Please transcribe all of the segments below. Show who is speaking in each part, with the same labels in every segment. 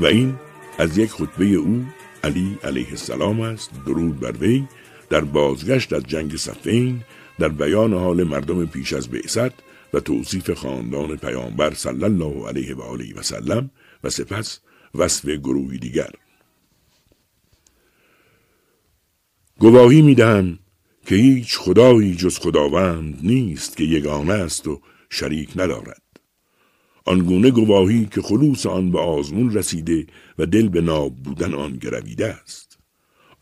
Speaker 1: و این از یک خطبه او علی علیه السلام است درود بر وی در بازگشت از جنگ صفین در بیان حال مردم پیش از بعثت و توصیف خاندان پیامبر صلی الله علیه و آله و سلم و سپس وصف گروهی دیگر. گواهی می‌دهم که هیچ خدایی جز خداوند نیست که یگانه است و شریک ندارد. آنگونه گواهی که خلوص آن به آزمون رسیده و دل به ناب بودن آن گرویده است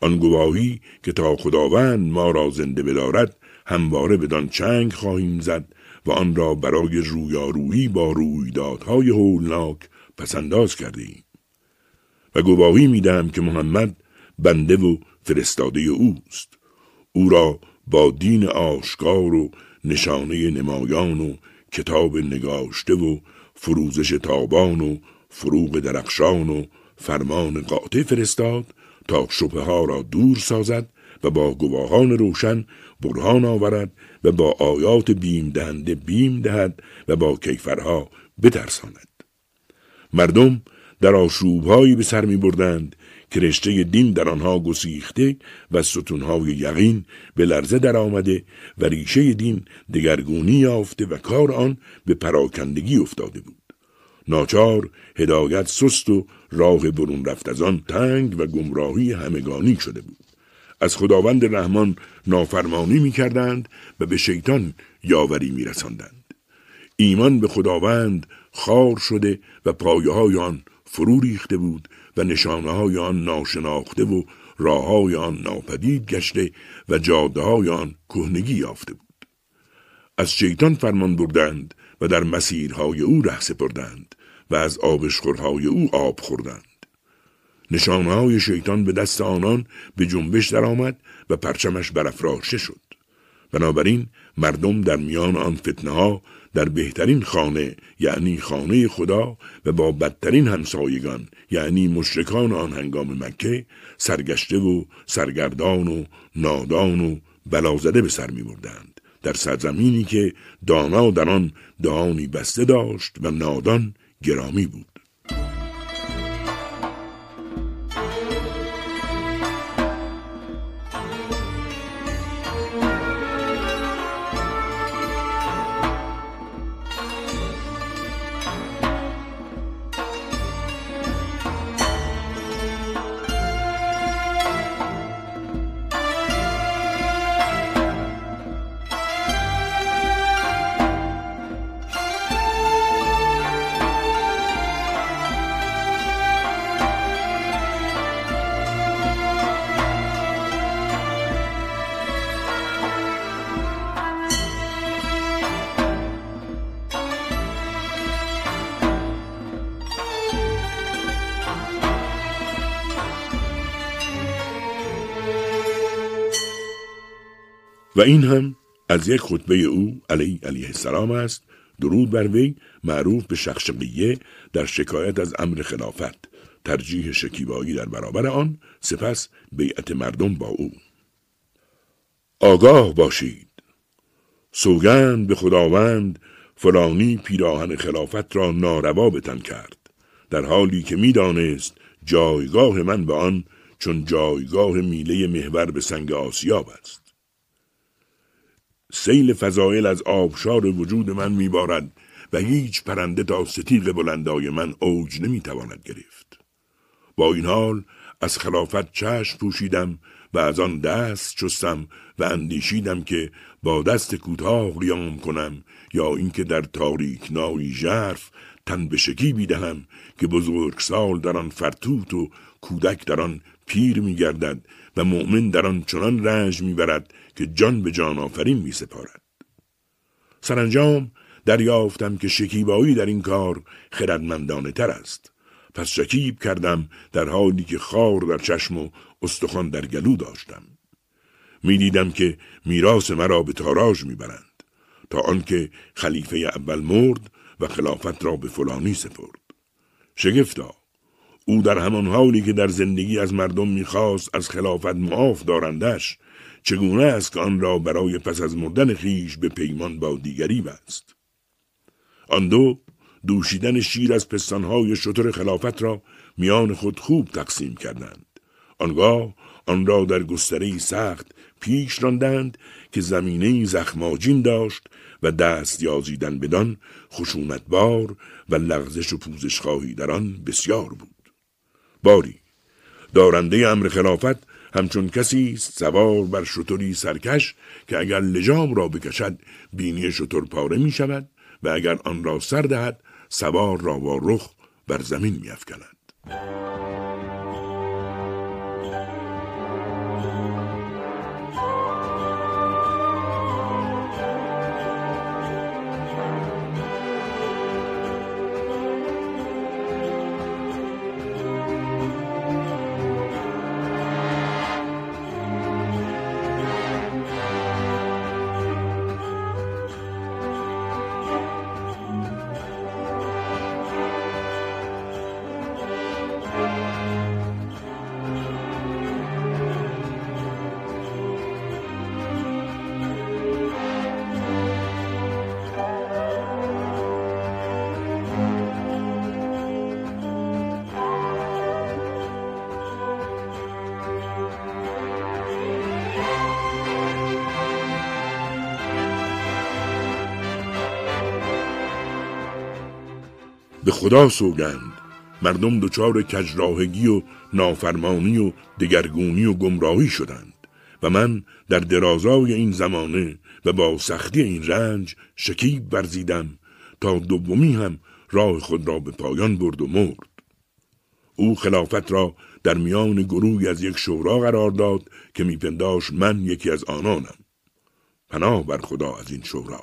Speaker 1: آن گواهی که تا خداوند ما را زنده بدارد همواره بدان چنگ خواهیم زد و آن را برای رویارویی با رویدادهای هولناک پسنداز کرده ایم. و گواهی می‌دهم که محمد بنده و فرستاده اوست او را با دین آشکار و نشانه نمایان و کتاب نگاشته و فروزش تابان و فروغ درخشان و فرمان قاطع فرستاد تا شبه ها را دور سازد و با گواهان روشن برهان آورد و با آیات بیم دهنده بیم دهد و با کیفرها بترساند. مردم در آشوبهایی به سر می بردند که رشته دین در آنها گسیخته و ستونهای یقین به لرزه در آمده و ریشه دین دگرگونی یافته و کار آن به پراکندگی افتاده بود. ناچار هدایت سست و راه برون رفت از آن تنگ و گمراهی همگانی شده بود. از خداوند رحمان نافرمانی می کردند و به شیطان یاوری می رسندند. ایمان به خداوند خار شده و پایه آن فرو ریخته بود و نشانه های آن ناشناخته و راه های آن ناپدید گشته و جاده های آن کهنگی یافته بود. از شیطان فرمان بردند و در مسیرهای او ره سپردند و از آبشخورهای او آب خوردند. نشانه های شیطان به دست آنان به جنبش درآمد و پرچمش برافراشته شد. بنابراین مردم در میان آن فتنه ها در بهترین خانه یعنی خانه خدا و با بدترین همسایگان یعنی مشرکان آن هنگام مکه سرگشته و سرگردان و نادان و بلازده به سر می بردند. در سرزمینی که دانا در آن دهانی بسته داشت و نادان گرامی بود. و این هم از یک خطبه او علی علیه السلام است درود بر وی معروف به شخشقیه در شکایت از امر خلافت ترجیح شکیبایی در برابر آن سپس بیعت مردم با او. آگاه باشید. سوگند به خداوند فلانی پیراهن خلافت را ناروا بتن کرد در حالی که می‌دانست جایگاه من به آن چون جایگاه میله محور به سنگ آسیاب است. سیل فضایل از آبشار وجود من میبارد و هیچ پرنده تا ستیق بلندای من اوج نمی‌تواند گرفت. با این حال از خلافت چشم پوشیدم و از آن دست چستم و اندیشیدم که با دست کوتاه قیام کنم یا اینکه در تاریک نایی ژرف تن به شکی که بزرگسال در آن فرتوت و کودک در آن پیر میگردد و مؤمن در آن چنان رنج می‌برد که جان به جان آفرین می سپارد. سرانجام دریافتم که شکیبایی در این کار خردمندانه تر است. پس شکیب کردم در حالی که خار در چشم و استخوان در گلو داشتم. می‌دیدم که میراث مرا به تاراج می‌برند تا آنکه خلیفه اول مرد و خلافت را به فلانی سپرد. شگفتا او در همان حالی که در زندگی از مردم می‌خواست از خلافت معاف دارندش چگونه است که آن را برای پس از مردن خیش به پیمان با دیگری بست؟ آن دو دوشیدن شیر از پستانهای شطر خلافت را میان خود خوب تقسیم کردند. آنگاه آن را در گستره سخت پیش راندند که زمینه زخماجین داشت و دست یازیدن بدان خشونتبار و لغزش و پوزش خواهی در آن بسیار بود. باری دارنده امر خلافت همچون کسی سوار بر شطوری سرکش که اگر لجام را بکشد بینی شطور پاره می شود و اگر آن را سر دهد سوار را با رخ بر زمین می افکند. به خدا سوگند. مردم دچار کجراهگی و نافرمانی و دگرگونی و گمراهی شدند و من در درازای این زمانه و با سختی این رنج شکیب برزیدم تا دومی هم راه خود را به پایان برد و مرد. او خلافت را در میان گروهی از یک شورا قرار داد که میپنداش من یکی از آنانم. پناه بر خدا از این شورا.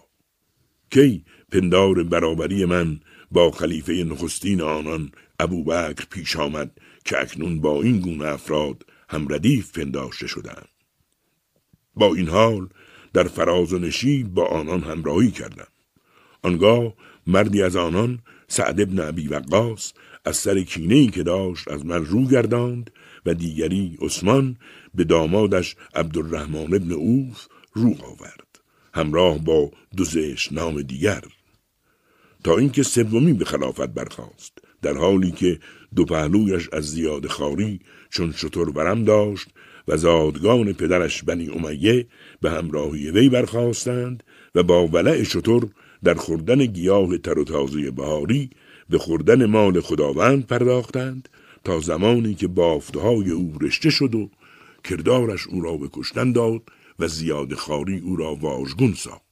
Speaker 1: کی پندار برابری من با خلیفه نخستین آنان ابوبکر پیش آمد که اکنون با این گونه افراد هم ردیف پنداشته شدند. با این حال در فراز و نشیب با آنان همراهی کردم. آنگاه مردی از آنان سعد ابن عبی وقاس از سر کینهی که داشت از من رو گرداند و دیگری عثمان به دامادش عبدالرحمن ابن اوف رو آورد همراه با دو نام دیگر تا اینکه سومی به خلافت برخاست در حالی که دو پهلویش از زیاد خاری چون شطور برم داشت و زادگان پدرش بنی امیه به همراهی وی برخواستند و با ولع شطور در خوردن گیاه تر و تازه بهاری به خوردن مال خداوند پرداختند تا زمانی که بافتهای او رشته شد و کردارش او را به کشتن داد و زیاد خاری او را واژگون ساخت.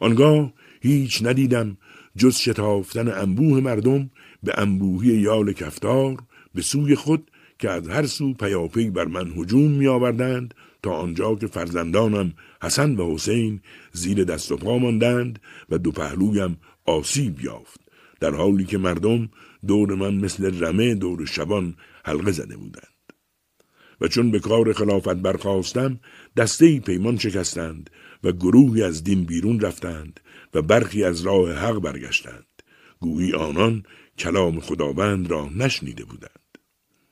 Speaker 1: آنگاه هیچ ندیدم جز شتافتن انبوه مردم به انبوهی یال کفتار به سوی خود که از هر سو پیاپی بر من هجوم می آوردند تا آنجا که فرزندانم حسن و حسین زیر دست و پا ماندند و دو پهلویم آسیب یافت در حالی که مردم دور من مثل رمه دور شبان حلقه زده بودند. و چون به کار خلافت برخواستم دسته پیمان شکستند و گروهی از دین بیرون رفتند و برخی از راه حق برگشتند گویی آنان کلام خداوند را نشنیده بودند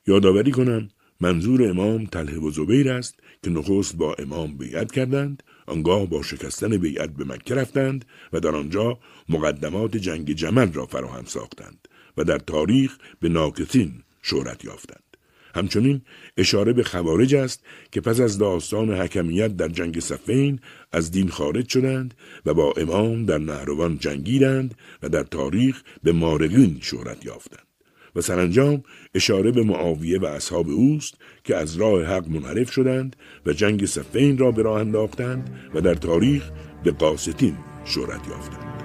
Speaker 1: یادآوری کنم منظور امام تله و زبیر است که نخست با امام بیعت کردند آنگاه با شکستن بیعت به مکه رفتند و در آنجا مقدمات جنگ جمل را فراهم ساختند و در تاریخ به ناکتین شهرت یافتند. همچنین اشاره به خوارج است که پس از داستان حکمیت در جنگ صفین از دین خارج شدند و با امام در نهروان جنگیدند و در تاریخ به مارقین شهرت یافتند. و سرانجام اشاره به معاویه و اصحاب اوست که از راه حق منحرف شدند و جنگ صفین را به راه انداختند و در تاریخ به قاستین شهرت یافتند.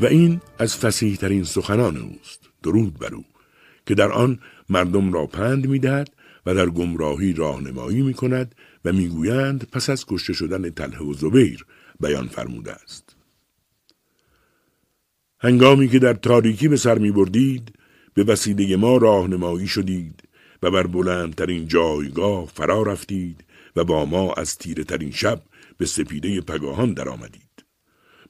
Speaker 1: و این از فسیح ترین سخنان اوست درود بر او که در آن مردم را پند می‌دهد و در گمراهی راهنمایی می کند و می‌گویند پس از کشته شدن تله و زبیر بیان فرموده است. هنگامی که در تاریکی به سر می بردید به وسیله ما راهنمایی شدید و بر بلندترین جایگاه فرا رفتید و با ما از تیره ترین شب به سپیده پگاهان درآمدید.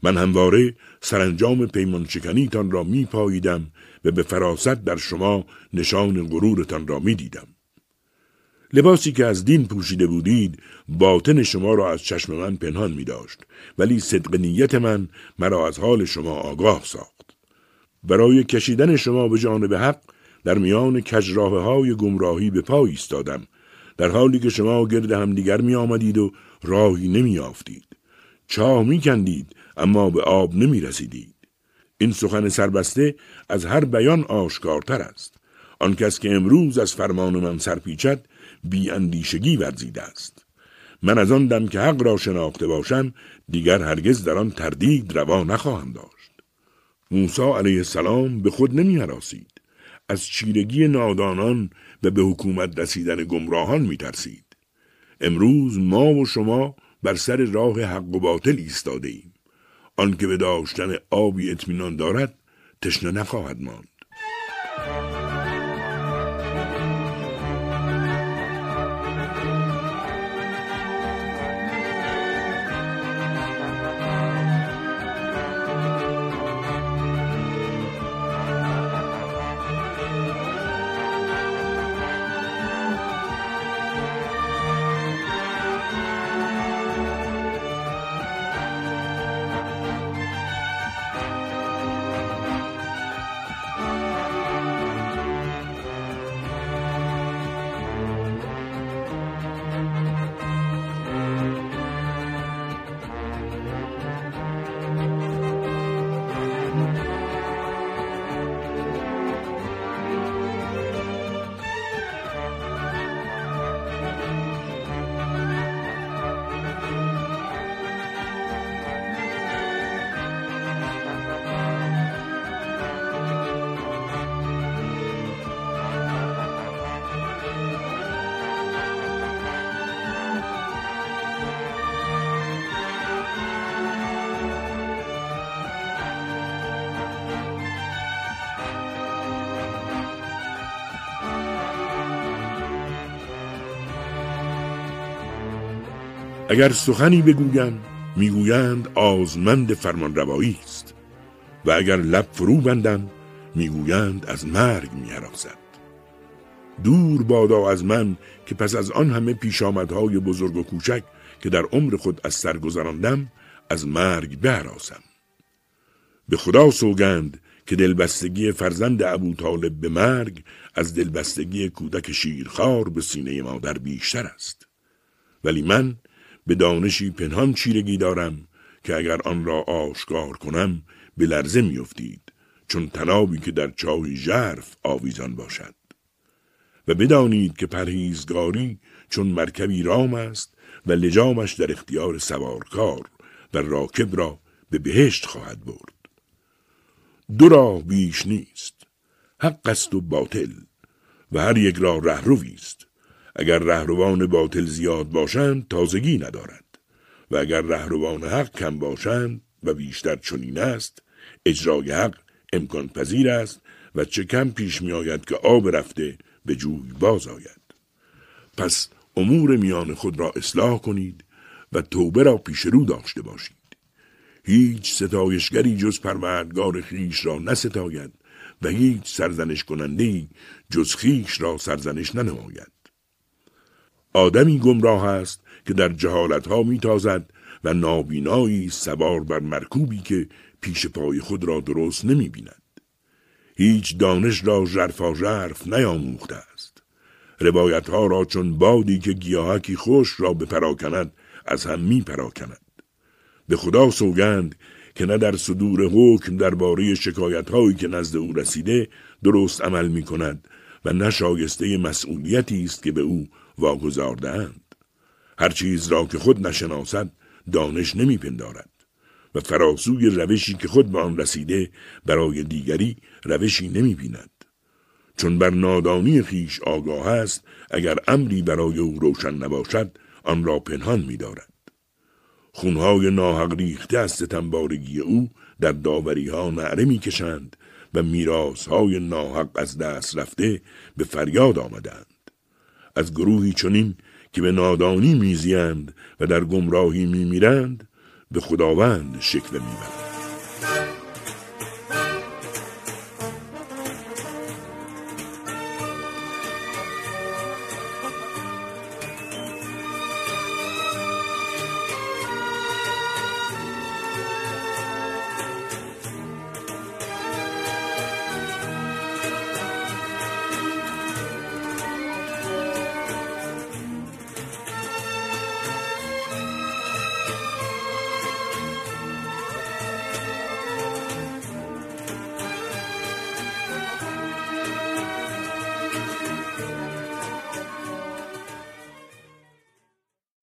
Speaker 1: من همواره سرانجام پیمان شکنیتان را می پاییدم و به فراست در شما نشان غرورتان را می دیدم. لباسی که از دین پوشیده بودید باطن شما را از چشم من پنهان می داشت ولی صدق نیت من مرا از حال شما آگاه ساخت. برای کشیدن شما به جانب حق در میان کجراه های گمراهی به پای ایستادم در حالی که شما گرد همدیگر می آمدید و راهی نمی آفتید. چاه می کندید اما به آب نمی رسیدید. این سخن سربسته از هر بیان آشکارتر است. آن کس که امروز از فرمان من سرپیچد بی اندیشگی ورزیده است. من از آن دم که حق را شناخته باشم دیگر هرگز در آن تردید روا نخواهم داشت. موسی علیه السلام به خود نمی حراسید. از چیرگی نادانان و به حکومت رسیدن گمراهان می ترسید. امروز ما و شما بر سر راه حق و باطل ایستاده ایم. آنکه به داشتن آبی اطمینان دارد تشنه نخواهد ماند. اگر سخنی بگویم می‌گویند آزمند فرمان روایی است. و اگر لب فرو بندم می‌گویند از مرگ میارازد. دور بادا از من که پس از آن همه پیشامدهای بزرگ و کوچک که در عمر خود از سر گذراندم از مرگ براسم به خدا سوگند که دلبستگی فرزند ابو طالب به مرگ از دلبستگی کودک شیرخوار به سینه مادر بیشتر است. ولی من به دانشی پنهان چیرگی دارم که اگر آن را آشکار کنم به لرزه میافتید چون تنابی که در چاه ژرف آویزان باشد. و بدانید که پرهیزگاری چون مرکبی رام است و لجامش در اختیار سوارکار و راکب را به بهشت خواهد برد. دو راه بیش نیست حق است و باطل و هر یک را رهروی است. اگر رهروان باطل زیاد باشند تازگی ندارد و اگر رهروان حق کم باشند و بیشتر چنین است اجرای حق امکان پذیر است و چه کم پیش می آید که آب رفته به جوی باز آید. پس امور میان خود را اصلاح کنید و توبه را پیش رو داشته باشید. هیچ ستایشگری جز پروردگار خیش را نستاید و هیچ سرزنش کننده جز خیش را سرزنش ننماید. آدمی گمراه است که در جهالت ها میتازد و نابینایی سوار بر مرکوبی که پیش پای خود را درست نمی بیند. هیچ دانش را جرفا جرف نیاموخته است. روایت ها را چون بادی که گیاهکی خوش را بپراکند از هم می پراکند. به خدا سوگند که نه در صدور حکم درباره شکایت هایی که نزد او رسیده درست عمل می کند و نه شایسته مسئولیتی است که به او واگذاردهاند. هر چیز را که خود نشناسد دانش نمیپندارد و فراسوی روشی که خود به آن رسیده برای دیگری روشی نمی‌بیند. چون بر نادانی خیش آگاه است اگر امری برای او روشن نباشد آن را پنهان میدارد. خونهای ناحق ریخته از ستمبارگی او در داوری ها نعره می‌کشند و میراث های ناحق از دست رفته به فریاد آمدند. از گروهی چنین که به نادانی میزیند و در گمراهی میمیرند به خداوند شکوه می‌برند